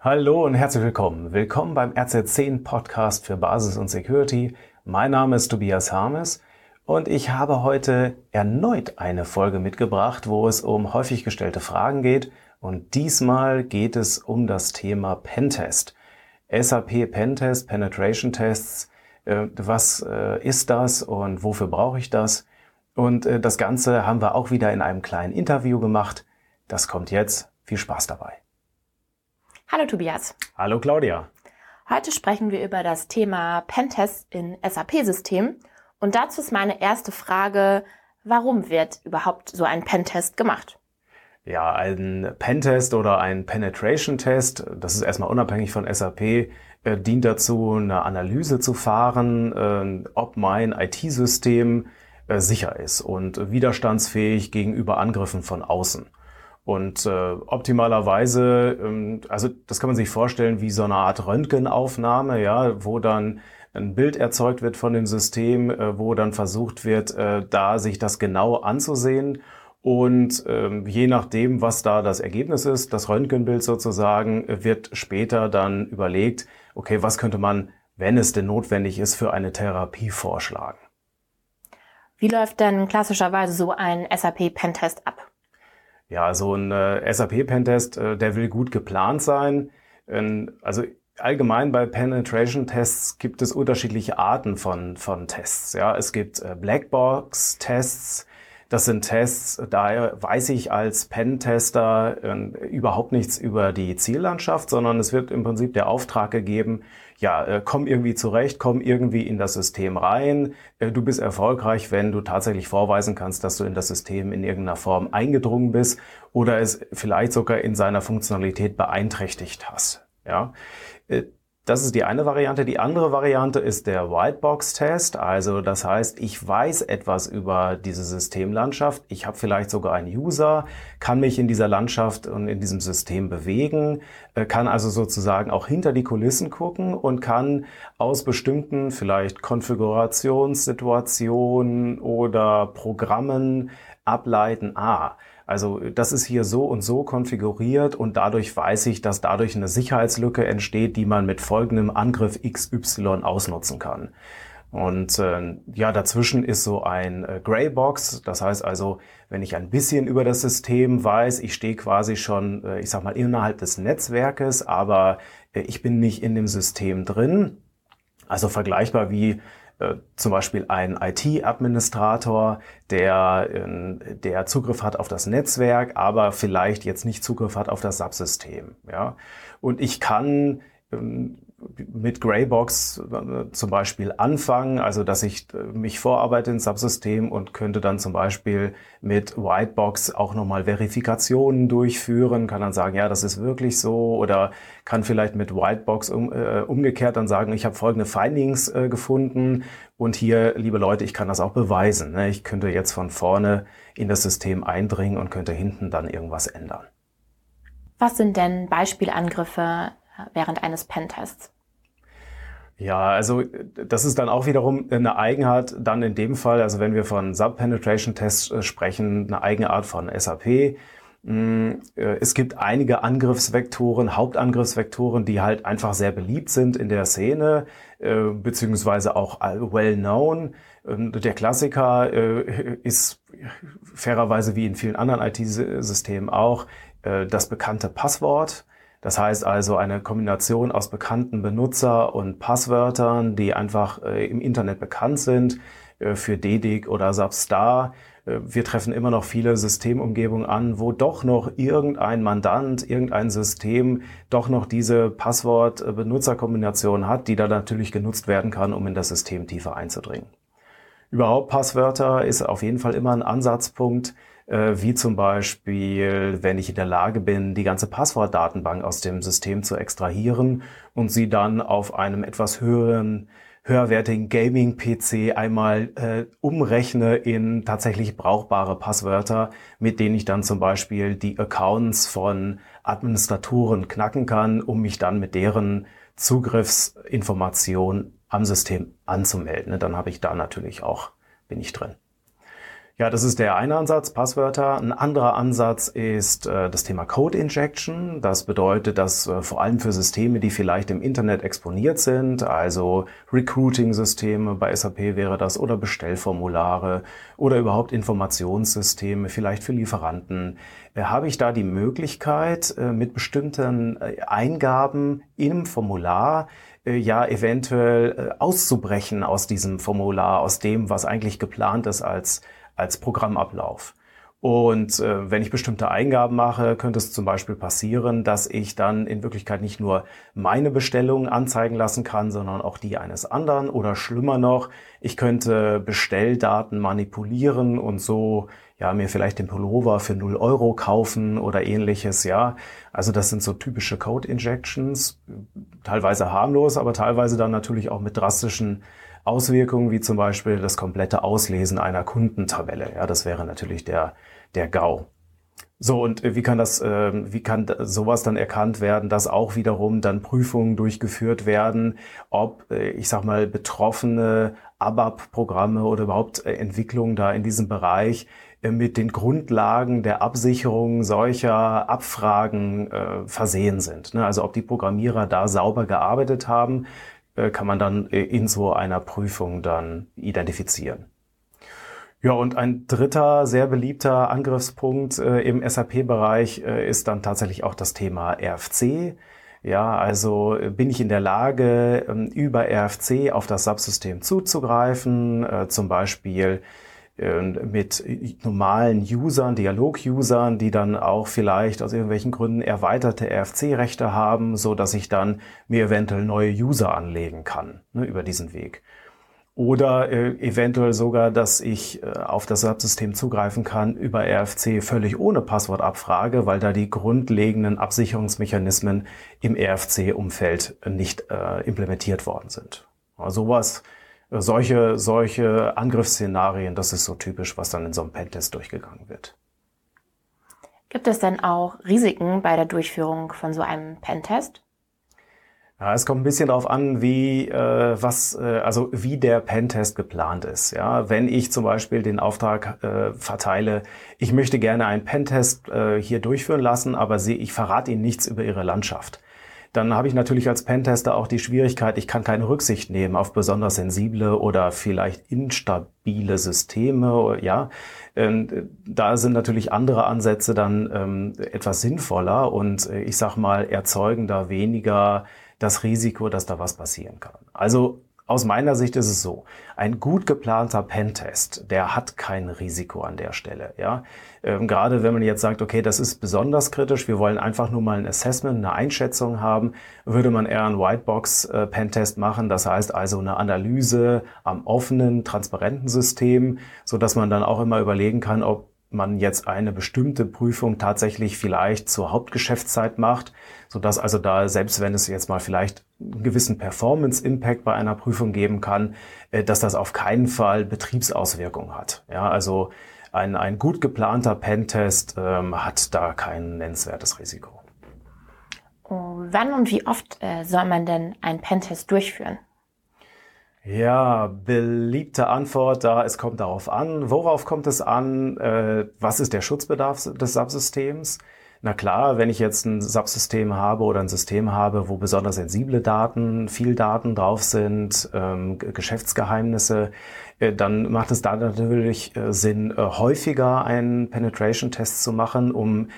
Hallo und herzlich willkommen. Willkommen beim RZ10 Podcast für Basis und Security. Mein Name ist Tobias Harmes und ich habe heute erneut eine Folge mitgebracht, wo es um häufig gestellte Fragen geht. Und diesmal geht es um das Thema Pentest. SAP Pentest, Penetration Tests. Äh, was äh, ist das und wofür brauche ich das? Und äh, das Ganze haben wir auch wieder in einem kleinen Interview gemacht. Das kommt jetzt. Viel Spaß dabei. Hallo Tobias. Hallo Claudia. Heute sprechen wir über das Thema Pentest in SAP-Systemen. Und dazu ist meine erste Frage, warum wird überhaupt so ein Pentest gemacht? Ja, ein Pentest oder ein Penetration-Test, das ist erstmal unabhängig von SAP, äh, dient dazu, eine Analyse zu fahren, äh, ob mein IT-System äh, sicher ist und widerstandsfähig gegenüber Angriffen von außen. Und äh, optimalerweise, ähm, also das kann man sich vorstellen wie so eine Art Röntgenaufnahme, ja, wo dann ein Bild erzeugt wird von dem System, äh, wo dann versucht wird, äh, da sich das genau anzusehen. Und ähm, je nachdem, was da das Ergebnis ist, das Röntgenbild sozusagen, wird später dann überlegt, okay, was könnte man, wenn es denn notwendig ist, für eine Therapie vorschlagen. Wie läuft denn klassischerweise so ein SAP-Pentest ab? Ja, so ein äh, SAP-Pentest, äh, der will gut geplant sein. Ähm, also allgemein bei Penetration-Tests gibt es unterschiedliche Arten von, von Tests. Ja, es gibt äh, Blackbox-Tests. Das sind Tests, da weiß ich als Pen-Tester äh, überhaupt nichts über die Ziellandschaft, sondern es wird im Prinzip der Auftrag gegeben, ja, äh, komm irgendwie zurecht, komm irgendwie in das System rein. Äh, du bist erfolgreich, wenn du tatsächlich vorweisen kannst, dass du in das System in irgendeiner Form eingedrungen bist oder es vielleicht sogar in seiner Funktionalität beeinträchtigt hast. Ja. Das ist die eine Variante. Die andere Variante ist der Whitebox-Test. Also das heißt, ich weiß etwas über diese Systemlandschaft. Ich habe vielleicht sogar einen User, kann mich in dieser Landschaft und in diesem System bewegen, äh, kann also sozusagen auch hinter die Kulissen gucken und kann aus bestimmten vielleicht Konfigurationssituationen oder Programmen ableiten, ah, also das ist hier so und so konfiguriert und dadurch weiß ich, dass dadurch eine Sicherheitslücke entsteht, die man mit folgendem Angriff XY ausnutzen kann. Und äh, ja, dazwischen ist so ein äh, Greybox. Das heißt also, wenn ich ein bisschen über das System weiß, ich stehe quasi schon, äh, ich sag mal, innerhalb des Netzwerkes, aber äh, ich bin nicht in dem System drin. Also vergleichbar wie zum Beispiel ein IT-Administrator, der, äh, der Zugriff hat auf das Netzwerk, aber vielleicht jetzt nicht Zugriff hat auf das Subsystem. Ja? Und ich kann ähm, mit Greybox äh, zum Beispiel anfangen, also dass ich äh, mich vorarbeite ins Subsystem und könnte dann zum Beispiel mit Whitebox auch nochmal Verifikationen durchführen, kann dann sagen, ja, das ist wirklich so oder kann vielleicht mit Whitebox um, äh, umgekehrt dann sagen, ich habe folgende Findings äh, gefunden und hier, liebe Leute, ich kann das auch beweisen. Ne? Ich könnte jetzt von vorne in das System eindringen und könnte hinten dann irgendwas ändern. Was sind denn Beispielangriffe während eines Pentests? Ja, also das ist dann auch wiederum eine Eigenart, dann in dem Fall, also wenn wir von Sub-Penetration-Tests äh, sprechen, eine eigene Art von SAP. Mm, äh, es gibt einige Angriffsvektoren, Hauptangriffsvektoren, die halt einfach sehr beliebt sind in der Szene, äh, beziehungsweise auch well known. Ähm, der Klassiker ist fairerweise wie in vielen anderen IT-Systemen auch das bekannte Passwort. Das heißt also eine Kombination aus bekannten Benutzer- und Passwörtern, die einfach äh, im Internet bekannt sind, äh, für DDIC oder Substar. Äh, wir treffen immer noch viele Systemumgebungen an, wo doch noch irgendein Mandant, irgendein System doch noch diese Passwort-Benutzerkombination hat, die da natürlich genutzt werden kann, um in das System tiefer einzudringen. Überhaupt Passwörter ist auf jeden Fall immer ein Ansatzpunkt, wie zum Beispiel, wenn ich in der Lage bin, die ganze Passwortdatenbank aus dem System zu extrahieren und sie dann auf einem etwas höheren höherwertigen Gaming-PC einmal äh, umrechne in tatsächlich brauchbare Passwörter, mit denen ich dann zum Beispiel die Accounts von Administratoren knacken kann, um mich dann mit deren Zugriffsinformation am System anzumelden. Dann habe ich da natürlich auch, bin ich drin. Ja, das ist der eine Ansatz, Passwörter. Ein anderer Ansatz ist äh, das Thema Code Injection. Das bedeutet, dass äh, vor allem für Systeme, die vielleicht im Internet exponiert sind, also Recruiting-Systeme bei SAP wäre das oder Bestellformulare oder überhaupt Informationssysteme, vielleicht für Lieferanten, äh, habe ich da die Möglichkeit, äh, mit bestimmten äh, Eingaben im Formular äh, ja eventuell auszubrechen aus diesem Formular, aus dem, was eigentlich geplant ist als als Programmablauf. Und äh, wenn ich bestimmte Eingaben mache, könnte es zum Beispiel passieren, dass ich dann in Wirklichkeit nicht nur meine Bestellung anzeigen lassen kann, sondern auch die eines anderen. Oder schlimmer noch, ich könnte Bestelldaten manipulieren und so ja mir vielleicht den Pullover für 0 Euro kaufen oder ähnliches. Ja, also das sind so typische Code Injections, teilweise harmlos, aber teilweise dann natürlich auch mit drastischen Auswirkungen wie zum Beispiel das komplette Auslesen einer Kundentabelle. Ja, das wäre natürlich der, der GAU. So, und äh, wie kann das, äh, wie kann sowas dann erkannt werden, dass auch wiederum dann Prüfungen durchgeführt werden, ob, äh, ich sag mal, betroffene ABAP-Programme oder überhaupt äh, Entwicklungen da in diesem Bereich äh, mit den Grundlagen der Absicherung solcher Abfragen äh, versehen sind. Ne? Also ob die Programmierer da sauber gearbeitet haben, kann man dann äh, in so einer Prüfung dann identifizieren. Ja, und ein dritter sehr beliebter Angriffspunkt äh, im SAP-Bereich äh, ist dann tatsächlich auch das Thema RFC. Ja, also äh, bin ich in der Lage, ähm, über RFC auf das Subsystem zuzugreifen, äh, zum Beispiel mit normalen Usern, Dialog-Usern, die dann auch vielleicht aus irgendwelchen Gründen erweiterte RFC-Rechte haben, so dass ich dann mir eventuell neue User anlegen kann ne, über diesen Weg. Oder äh, eventuell sogar, dass ich äh, auf das Subsystem zugreifen kann über RFC völlig ohne Passwortabfrage, weil da die grundlegenden Absicherungsmechanismen im RFC-Umfeld nicht äh, implementiert worden sind. Also sowas solche, solche Angriffsszenarien, das ist so typisch, was dann in so einem Pentest durchgegangen wird. Gibt es denn auch Risiken bei der Durchführung von so einem Pentest? Ja, es kommt ein bisschen darauf an, wie äh, was, äh, also wie der Pentest geplant ist. Ja, wenn ich zum Beispiel den Auftrag äh, verteile, ich möchte gerne einen Pentest äh, hier durchführen lassen, aber sie, ich verrate Ihnen nichts über Ihre Landschaft dann habe ich natürlich als Pentester auch die Schwierigkeit, ich kann keine Rücksicht nehmen auf besonders sensible oder vielleicht instabile Systeme. Ja, ähm, da sind natürlich andere Ansätze dann ähm, etwas sinnvoller und äh, ich sag mal erzeugen da weniger das Risiko, dass da was passieren kann. Also aus meiner Sicht ist es so, ein gut geplanter Pentest, der hat kein Risiko an der Stelle. Ja? Ähm, gerade wenn man jetzt sagt, okay, das ist besonders kritisch, wir wollen einfach nur mal ein Assessment, eine Einschätzung haben, würde man eher einen Whitebox-Pentest machen. Das heißt also eine Analyse am offenen, transparenten System, so dass man dann auch immer überlegen kann, ob man jetzt eine bestimmte Prüfung tatsächlich vielleicht zur Hauptgeschäftszeit macht, so dass also da, selbst wenn es jetzt mal vielleicht einen gewissen Performance-Impact bei einer Prüfung geben kann, äh, dass das auf keinen Fall Betriebsauswirkungen hat. Ja, also ein, ein gut geplanter Pentest ähm, hat da kein nennenswertes Risiko. Oh, wann und wie oft äh, soll man denn einen Pentest durchführen? Ja, beliebte Antwort da, es kommt darauf an. Worauf kommt es an? Äh, was ist der Schutzbedarf des Subsystems? Na klar, wenn ich jetzt ein Subsystem habe oder ein System habe, wo besonders sensible Daten, viel Daten drauf sind, ähm, Geschäftsgeheimnisse, äh, dann macht es da natürlich äh, Sinn, häufiger einen Penetration-Test zu machen, um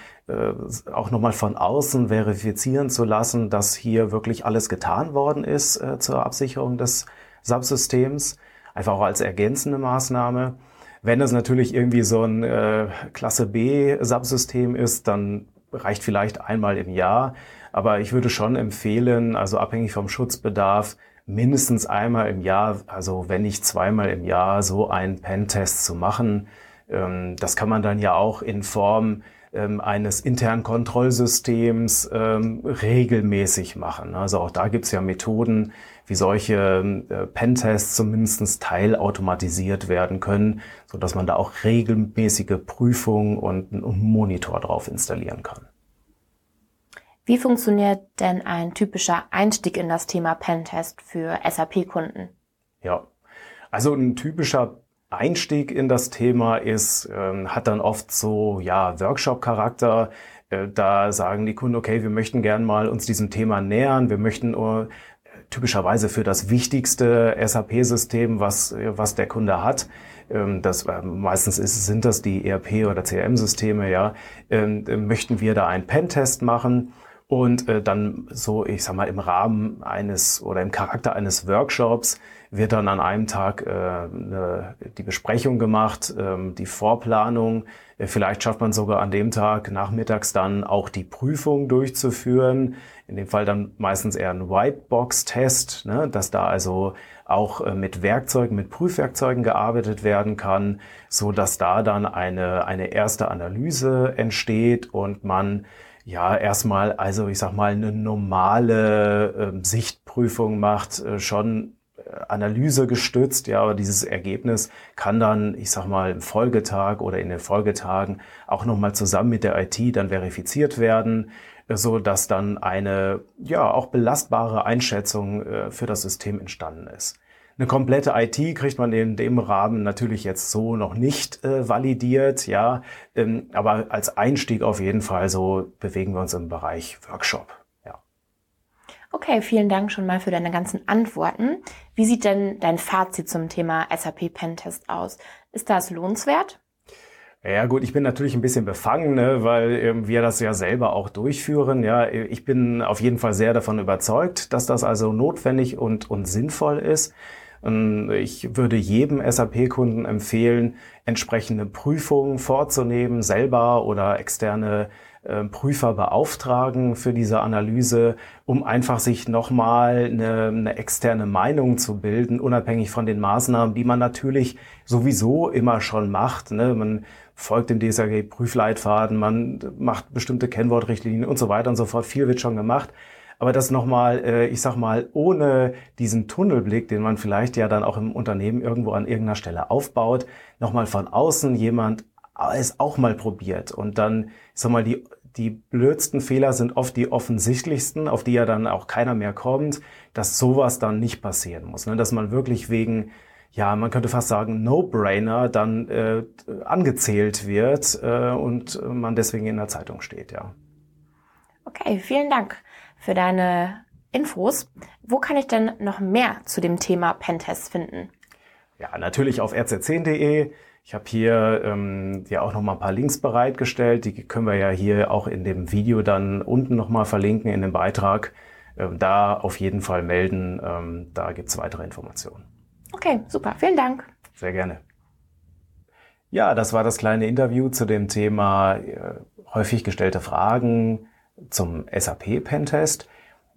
auch nochmal von außen verifizieren zu lassen, dass hier wirklich alles getan worden ist zur Absicherung des Subsystems, einfach auch als ergänzende Maßnahme. Wenn das natürlich irgendwie so ein äh, Klasse B Subsystem ist, dann reicht vielleicht einmal im Jahr. Aber ich würde schon empfehlen, also abhängig vom Schutzbedarf, mindestens einmal im Jahr, also wenn nicht zweimal im Jahr, so einen Pentest zu machen. Ähm, das kann man dann ja auch in Form ähm, eines internen Kontrollsystems ähm, regelmäßig machen. Also auch da gibt's ja Methoden, wie solche äh, Pentests zumindest teilautomatisiert werden können, so dass man da auch regelmäßige Prüfungen und einen Monitor drauf installieren kann. Wie funktioniert denn ein typischer Einstieg in das Thema Pentest für SAP-Kunden? Ja, also ein typischer Einstieg in das Thema ist, ähm, hat dann oft so, ja, Workshop-Charakter. Äh, da sagen die Kunden, okay, wir möchten gern mal uns diesem Thema nähern. Wir möchten äh, typischerweise für das wichtigste SAP-System, was, was der Kunde hat, ähm, das äh, meistens ist, sind das die ERP oder CRM-Systeme, ja, ähm, möchten wir da einen Pentest machen und äh, dann so, ich sag mal, im Rahmen eines oder im Charakter eines Workshops wird dann an einem Tag äh, eine, die Besprechung gemacht, ähm, die Vorplanung. Äh, vielleicht schafft man sogar an dem Tag nachmittags dann auch die Prüfung durchzuführen. In dem Fall dann meistens eher ein Whitebox-Test, ne, dass da also auch äh, mit Werkzeugen, mit Prüfwerkzeugen gearbeitet werden kann, so dass da dann eine, eine erste Analyse entsteht und man ja, erstmal, also ich sag mal, eine normale äh, Sichtprüfung macht, äh, schon äh, Analyse gestützt, ja, aber dieses Ergebnis kann dann, ich sag mal, im Folgetag oder in den Folgetagen auch nochmal zusammen mit der IT dann verifiziert werden, äh, so dass dann eine, ja, auch belastbare Einschätzung äh, für das System entstanden ist. Eine komplette IT kriegt man in dem Rahmen natürlich jetzt so noch nicht äh, validiert, ja, ähm, aber als Einstieg auf jeden Fall so bewegen wir uns im Bereich Workshop. Ja. Okay, vielen Dank schon mal für deine ganzen Antworten. Wie sieht denn dein Fazit zum Thema SAP Pentest aus? Ist das lohnenswert? Ja gut, ich bin natürlich ein bisschen befangen, ne, weil äh, wir das ja selber auch durchführen. Ja, ich bin auf jeden Fall sehr davon überzeugt, dass das also notwendig und, und sinnvoll ist. Ich würde jedem SAP-Kunden empfehlen, entsprechende Prüfungen vorzunehmen, selber oder externe äh, Prüfer beauftragen für diese Analyse, um einfach sich nochmal eine, eine externe Meinung zu bilden, unabhängig von den Maßnahmen, die man natürlich sowieso immer schon macht. Ne? Man folgt dem DSAG-Prüfleitfaden, man macht bestimmte Kennwortrichtlinien und so weiter und so fort. Viel wird schon gemacht aber das nochmal, äh, ich sag mal, ohne diesen Tunnelblick, den man vielleicht ja dann auch im Unternehmen irgendwo an irgendeiner Stelle aufbaut, nochmal von außen jemand es auch mal probiert und dann, ich sag mal, die die blödsten Fehler sind oft die offensichtlichsten, auf die ja dann auch keiner mehr kommt, dass sowas dann nicht passieren muss. Ne? Dass man wirklich wegen, ja, man könnte fast sagen, No-Brainer dann äh, angezählt wird äh, und man deswegen in der Zeitung steht, ja. Okay, vielen Dank für deine Infos. Wo kann ich denn noch mehr zu dem Thema Pentests finden? Ja, natürlich auf rz10.de. Ich habe hier ähm, ja auch noch mal ein paar Links bereitgestellt. Die können wir ja hier auch in dem Video dann unten noch mal verlinken in dem Beitrag. Ähm, da auf jeden Fall melden. Ähm, da gibt's weitere Informationen. Okay, super. Vielen Dank. Sehr gerne. Ja, das war das kleine Interview zu dem Thema äh, häufig gestellte Fragen, zum SAP-Pentest.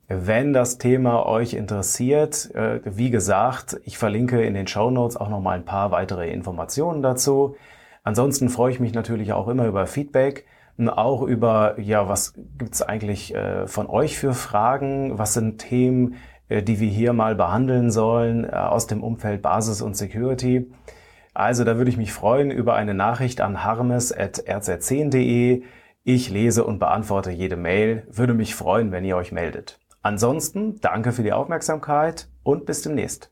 Wenn das Thema euch interessiert, äh, wie gesagt, ich verlinke in den Show Notes auch noch mal ein paar weitere Informationen dazu. Ansonsten freue ich mich natürlich auch immer über Feedback auch über, ja, was gibt's eigentlich äh, von euch für Fragen? Was sind Themen, äh, die wir hier mal behandeln sollen aus dem Umfeld Basis und Security? Also da würde ich mich freuen über eine Nachricht an harmes.rz10.de ich lese und beantworte jede Mail, würde mich freuen, wenn ihr euch meldet. Ansonsten danke für die Aufmerksamkeit und bis demnächst.